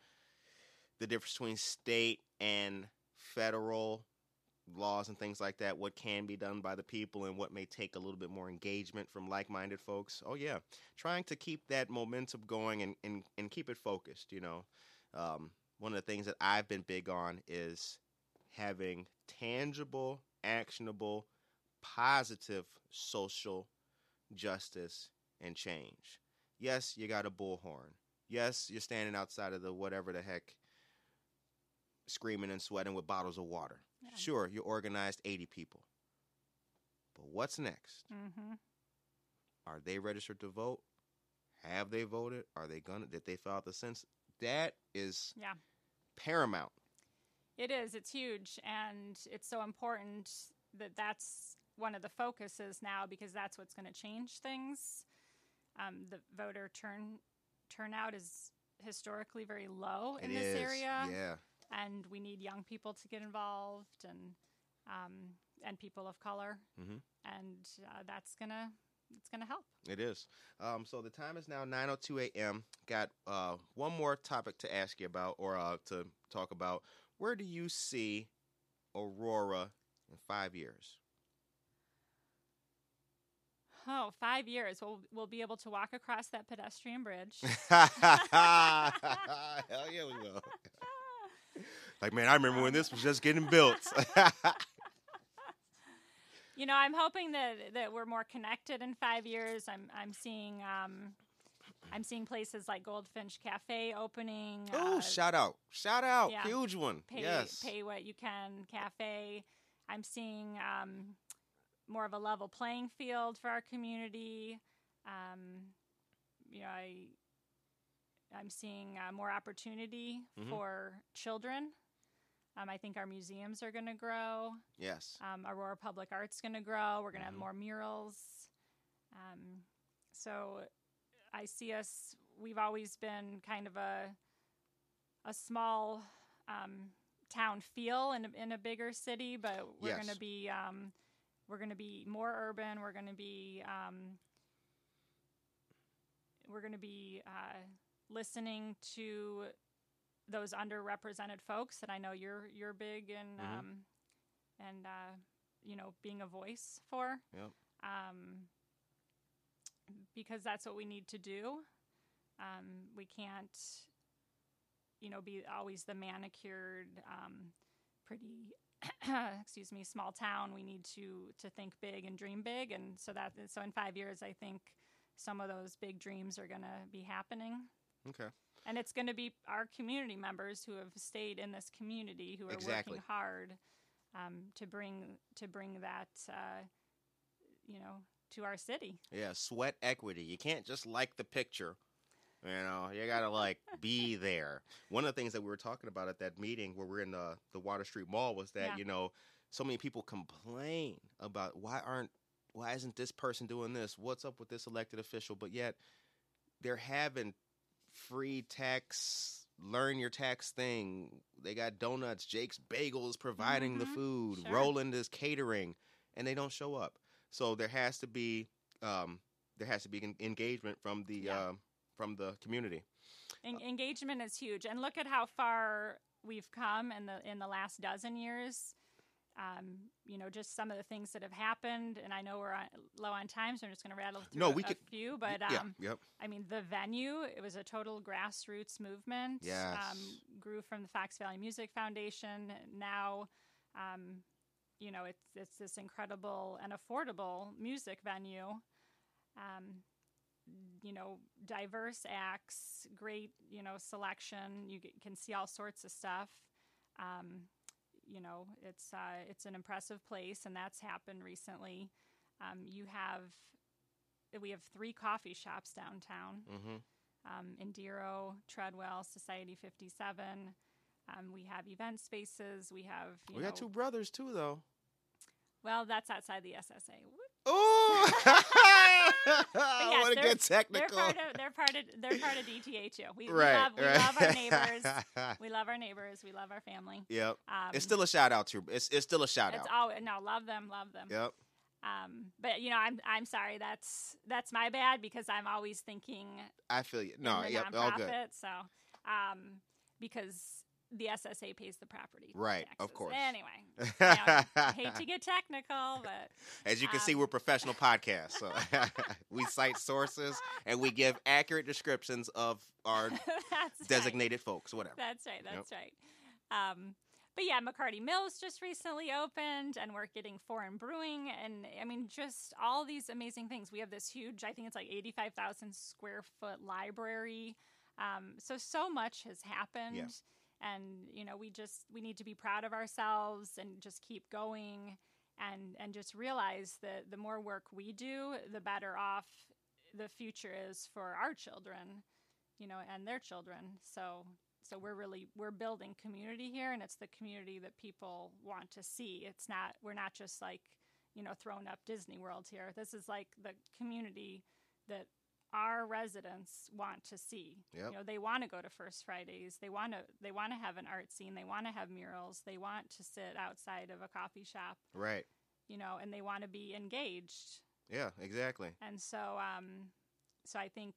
the difference between state and federal laws and things like that. What can be done by the people and what may take a little bit more engagement from like-minded folks. Oh yeah, trying to keep that momentum going and and, and keep it focused. You know, um, one of the things that I've been big on is having tangible, actionable, positive social justice and change. Yes, you got a bullhorn. Yes, you're standing outside of the whatever the heck, screaming and sweating with bottles of water. Yeah. Sure, you organized 80 people. But what's next? Mhm. Are they registered to vote? Have they voted? Are they gonna? Did they fill out the census? That is Yeah. paramount. It is. It's huge, and it's so important that that's one of the focuses now because that's what's going to change things. Um, the voter turn turnout is historically very low in It this is, area, Yeah. And we need young people to get involved and um, and people of color, Mhm. and uh, that's gonna it's gonna help. It is. Um, so the time is now 9:02 a.m. Got uh, one more topic to ask you about, or uh, to talk about. Where do you see Aurora in five years? Oh, five years. We'll we'll be able to walk across that pedestrian bridge. Hell yeah, we will. Like, man, I remember when this was just getting built. you know, I'm hoping that that we're more connected in five years. I'm I'm seeing um, I'm seeing places like Goldfinch Cafe opening. oh, uh, shout out! Shout out! yeah. Huge one. pay yes. pay what you can cafe. I'm seeing um, more of a level playing field for our community. Um, you know, I I'm seeing uh, more opportunity Mhm. for children. Um, I think our museums are going to grow. Yes. Um, Aurora Public Art's going to grow. We're going to Mhm. have more murals. Um, so I see us. We've always been kind of a a small um, town feel in a, in a bigger city, but we're going to be um, we're going to be more urban. We're going to be um, we're going to be uh, listening to those underrepresented folks that I know you're you're big in Mhm. um, and uh, you know being a voice for. Yep. Um, because that's what we need to do. Um, we can't, you know, be always the manicured, um, pretty, excuse me, small town. We need to to think big and dream big, and so that so in five years, I think some of those big dreams are going to be happening. Okay. And it's going to be our community members who have stayed in this community who are Exactly. working hard um, to bring to bring that, uh, you know, to our city. Yeah, sweat equity. You can't just like the picture. You know, you gotta like be there. One of the things that we were talking about at that meeting where we're in the the Water Street Mall was that Yeah. you know so many people complain about why aren't why isn't this person doing this? What's up with this elected official? But yet they're having free tax, learn your tax thing. They got donuts. Jake's Bagels providing the Mhm, food. sure. Roland is catering, and they don't show up. So there has to be um, there has to be engagement from the Yeah. um, from the community. En- engagement is huge, and look at how far we've come in the in the last dozen years. Um, you know, just some of the things that have happened, and I know we're on, low on time, so I'm just going to rattle through No, a, we a could- few. But yeah, um, yep, I mean, the venue, it was a total grassroots movement. Yes. Um, grew from the Fox Valley Music Foundation. Now, um, you know, it's, it's this incredible and affordable music venue. Um, you know, diverse acts, great, you know, selection. You can see all sorts of stuff. Um, you know, it's uh, it's an impressive place, and that's happened recently. Um, you have we have three coffee shops downtown hmm um, Endiro, Treadwell, Society 57. Um, we have event spaces. We have, you We know, got two brothers too, though. well, that's outside the SSA. Whoop. Yes, I want to they're- get They're technical. part of they're part of they're part of DTHU. We, we right, love we love our neighbors. we love our neighbors. We love our family. yep, Um, it's still a shout out to. It's it's still a shout it's out. all no love them, love them. Yep. Um, but you know, I'm I'm sorry. That's that's my bad because I'm always thinking I feel you. No, yep, all good. So, um, because the SSA pays the property Right, taxes. of course. Anyway, I hate to get technical, but As you can see, Um, we're professional podcasts. So we cite sources and we give accurate descriptions of our that's right. designated folks, whatever. That's right. That's right. Um, but yeah, McCarty Mills just recently opened, and we're getting Foreign Brewing, and I mean, just all these amazing things. We have this huge, I think it's like eighty-five thousand square foot library. Um, so so much has happened, and you know, we just we need to be proud of ourselves and just keep going, and and just realize that the more work we do, the better off the future is for our children you know, and their children. So so we're really we're building community here and it's the community that people want to see. It's not we're not just like, you know, throwing up Disney World here. This is like the community that our residents want to see. Yep. You know, they want to go to First Fridays. They want to they want to have an art scene. They want to have murals. They want to sit outside of a coffee shop, Right. you know, and they want to be engaged. Yeah, exactly. And so, um, so I think,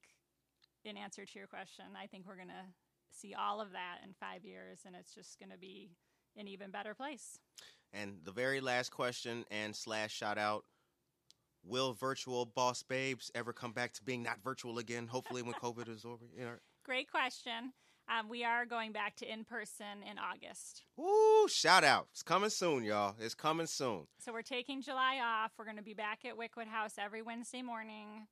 in answer to your question, I think we're gonna see all of that in five years, and it's just gonna be an even better place. And the very last question and slash shout out Will virtual boss babes ever come back to being not virtual again? Hopefully, when COVID is over. You know, Great question. Um, we are going back to in person in August, Ooh, shout out! It's coming soon, y'all. It's coming soon. so we're taking July off. We're gonna be back at Wyckwood House every Wednesday morning,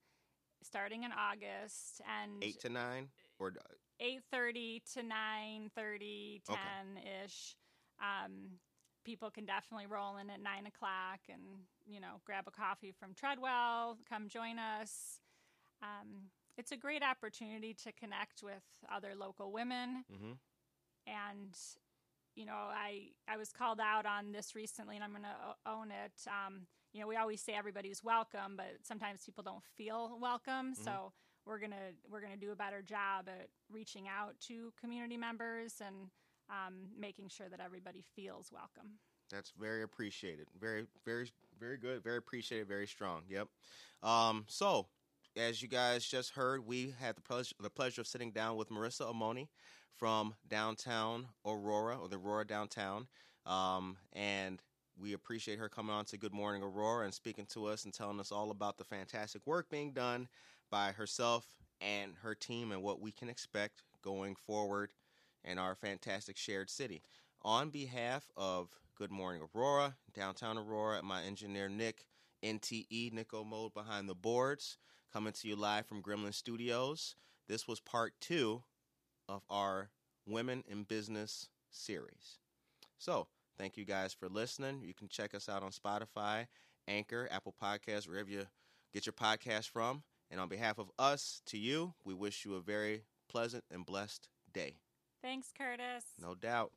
starting in August, and Eight to nine, or eight thirty to nine thirty, ten Okay. ish. Um, people can definitely roll in at nine o'clock and you know grab a coffee from Treadwell. Come join us. Um, it's a great opportunity to connect with other local women Mm-hmm. and you know i i was called out on this recently and i'm going to own it um, you know we always say everybody's welcome but sometimes people don't feel welcome so we're going to we're going to do a better job at reaching out to community members and um, making sure that everybody feels welcome That's very appreciated. Very, very, very good. Very appreciated. Very strong. Yep. Um, so, as you guys just heard, we had the pleasure, the pleasure of sitting down with Marissa Amoni from downtown Aurora, or the Aurora downtown. Um, and we appreciate her coming on to Good Morning Aurora and speaking to us and telling us all about the fantastic work being done by herself and her team and what we can expect going forward in our fantastic shared city. On behalf of Good Morning Aurora, Downtown Aurora, and my engineer Nick, NTE, Nico Mode behind the boards, coming to you live from Gremlin Studios. This was part two of our Women in Business series. So, thank you guys for listening. You can check us out on Spotify, Anchor, Apple Podcasts, wherever you get your podcast from. And on behalf of us to you, we wish you a very pleasant and blessed day. Thanks curtis No doubt.